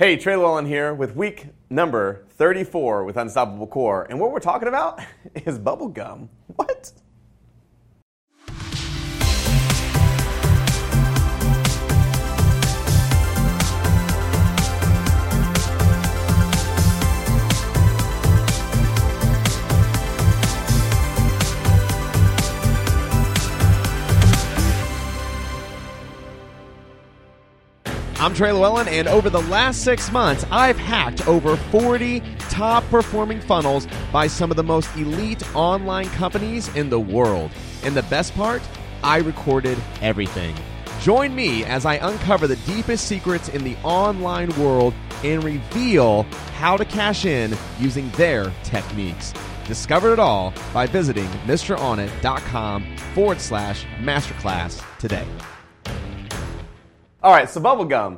Hey, Trey Lewellen here with week number 34 with Unstoppable Core. And what we're talking about is bubblegum. What? I'm Trey Lewellen, and over the last six months, I've hacked over 40 top performing funnels by some of the most elite online companies in the world. And the best part, I recorded everything. Join me as I uncover the deepest secrets in the online world and reveal how to cash in using their techniques. Discover it all by visiting MrOnIt.com forward slash masterclass today. All right, so bubblegum.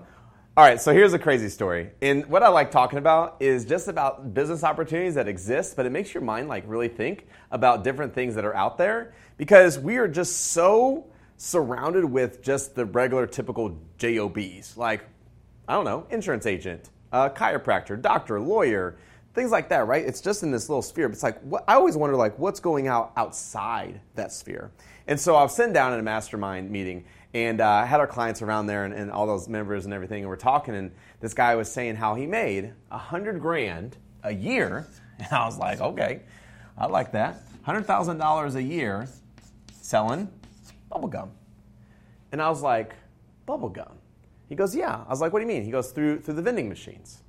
All right, so here's a crazy story. And what I like talking about is just about business opportunities that exist, but it makes your mind like really think about different things that are out there because we are just so surrounded with just the regular typical JOBs. Like, I don't know, insurance agent, uh, chiropractor, doctor, lawyer, things like that, right? It's just in this little sphere. But it's like, what, I always wonder, like, what's going out outside that sphere? And so I was sitting down in a mastermind meeting and uh, I had our clients around there and, and, all those members and everything, and we're talking, and this guy was saying how he made a hundred grand a year, and I was like, okay, I like that, hundred thousand dollars a year selling bubblegum, and I was like, bubblegum. He goes, yeah. I was like, what do you mean? He goes through through the vending machines,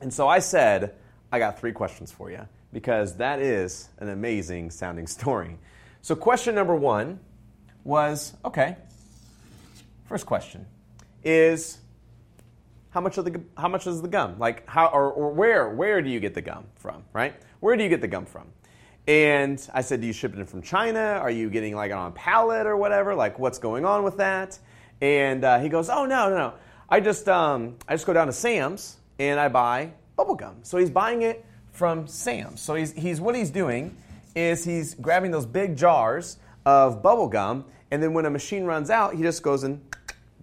and so I said, I got three questions for you because that is an amazing sounding story. So question number one was, okay, First question is how much of the how much is the gum? Like how or, or where where do you get the gum from? Right? Where do you get the gum from? And I said, do you ship it from China? Are you getting like on pallet or whatever? Like what's going on with that? And uh, he goes, oh no no no. I just um, I just go down to Sam's and I buy bubble gum. So he's buying it from Sam's. So he's he's what he's doing is he's grabbing those big jars of bubble gum and then when a machine runs out, he just goes and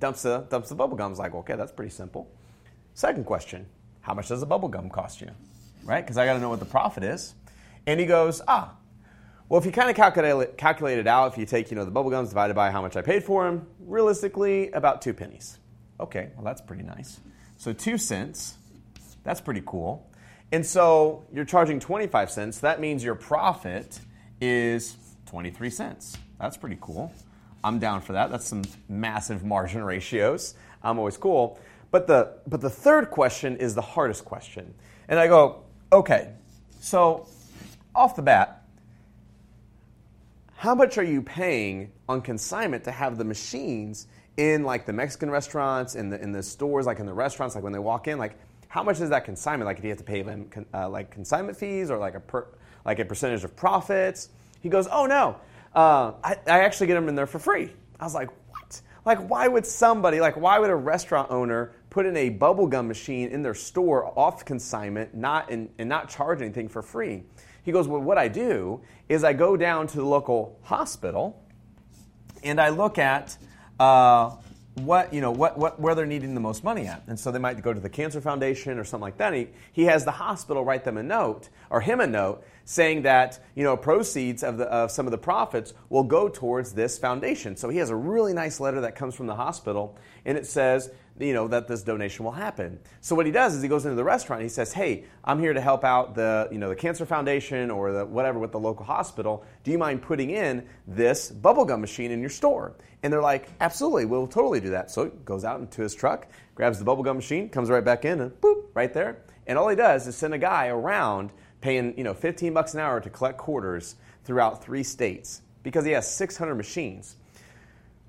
dumps the, dumps the bubble gum. It's like, okay, that's pretty simple. Second question How much does a bubble gum cost you? Right? Because I got to know what the profit is. And he goes, ah, well, if you kind of calculate, calculate it out, if you take you know the bubble gums divided by how much I paid for them, realistically, about two pennies. Okay, well, that's pretty nice. So two cents, that's pretty cool. And so you're charging 25 cents. That means your profit is 23 cents. That's pretty cool. I'm down for that. That's some massive margin ratios. I'm always cool. But the but the third question is the hardest question. And I go, okay, so off the bat, how much are you paying on consignment to have the machines in like the Mexican restaurants, in the in the stores, like in the restaurants, like when they walk in, like how much is that consignment? Like, do you have to pay them uh, like consignment fees or like a per, like a percentage of profits? He goes, oh no, uh, I, I actually get them in there for free. I was like, what? Like, why would somebody, like, why would a restaurant owner put in a bubblegum machine in their store off consignment not in, and not charge anything for free? He goes, well, what I do is I go down to the local hospital and I look at uh, what you know what, what where they're needing the most money at and so they might go to the cancer foundation or something like that he, he has the hospital write them a note or him a note saying that you know proceeds of, the, of some of the profits will go towards this foundation so he has a really nice letter that comes from the hospital and it says you know that this donation will happen so what he does is he goes into the restaurant he says hey i'm here to help out the you know the cancer foundation or the whatever with the local hospital do you mind putting in this bubblegum machine in your store and they're like, absolutely, we'll totally do that. So he goes out into his truck, grabs the bubblegum machine, comes right back in, and boop, right there. And all he does is send a guy around paying, you know, 15 bucks an hour to collect quarters throughout three states because he has 600 machines.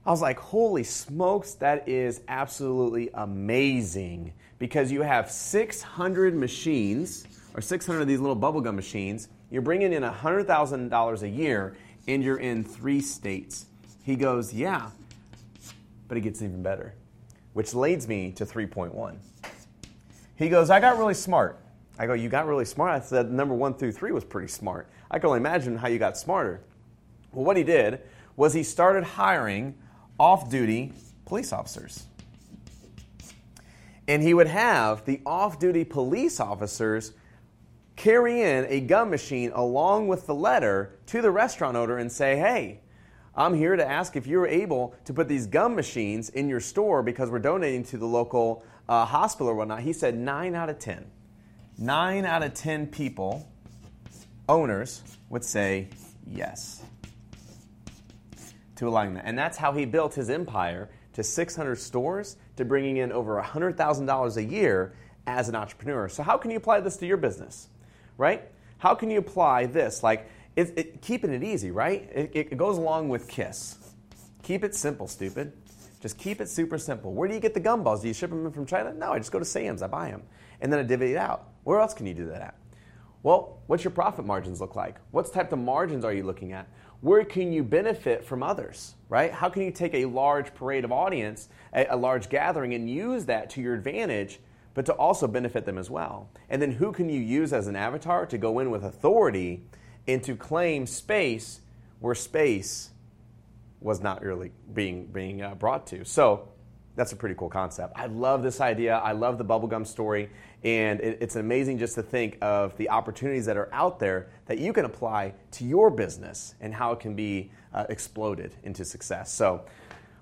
I was like, holy smokes, that is absolutely amazing because you have 600 machines or 600 of these little bubblegum machines. You're bringing in $100,000 a year and you're in three states. He goes, Yeah, but it gets even better, which leads me to 3.1. He goes, I got really smart. I go, You got really smart? I said, Number one through three was pretty smart. I can only imagine how you got smarter. Well, what he did was he started hiring off duty police officers. And he would have the off duty police officers carry in a gum machine along with the letter to the restaurant owner and say, hey, I'm here to ask if you're able to put these gum machines in your store because we're donating to the local uh, hospital or whatnot. He said nine out of 10. Nine out of 10 people, owners, would say yes to allowing that. And that's how he built his empire to 600 stores to bringing in over $100,000 a year as an entrepreneur. So, how can you apply this to your business, right? How can you apply this? Like, it, it, keeping it easy, right? It, it goes along with KISS. Keep it simple, stupid. Just keep it super simple. Where do you get the gumballs? Do you ship them in from China? No, I just go to Sam's, I buy them, and then I divvy it out. Where else can you do that at? Well, what's your profit margins look like? What type of margins are you looking at? Where can you benefit from others, right? How can you take a large parade of audience, a, a large gathering, and use that to your advantage, but to also benefit them as well? And then who can you use as an avatar to go in with authority and to claim space where space was not really being being uh, brought to. So that's a pretty cool concept. I love this idea. I love the bubblegum story, and it, it's amazing just to think of the opportunities that are out there that you can apply to your business and how it can be uh, exploded into success. So.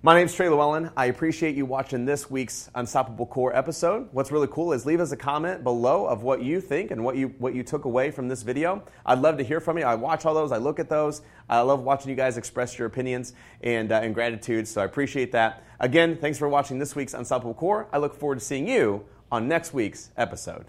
My name is Trey Lewellen. I appreciate you watching this week's Unstoppable Core episode. What's really cool is leave us a comment below of what you think and what you what you took away from this video. I'd love to hear from you. I watch all those. I look at those. I love watching you guys express your opinions and, uh, and gratitude. So I appreciate that. Again, thanks for watching this week's Unstoppable Core. I look forward to seeing you on next week's episode.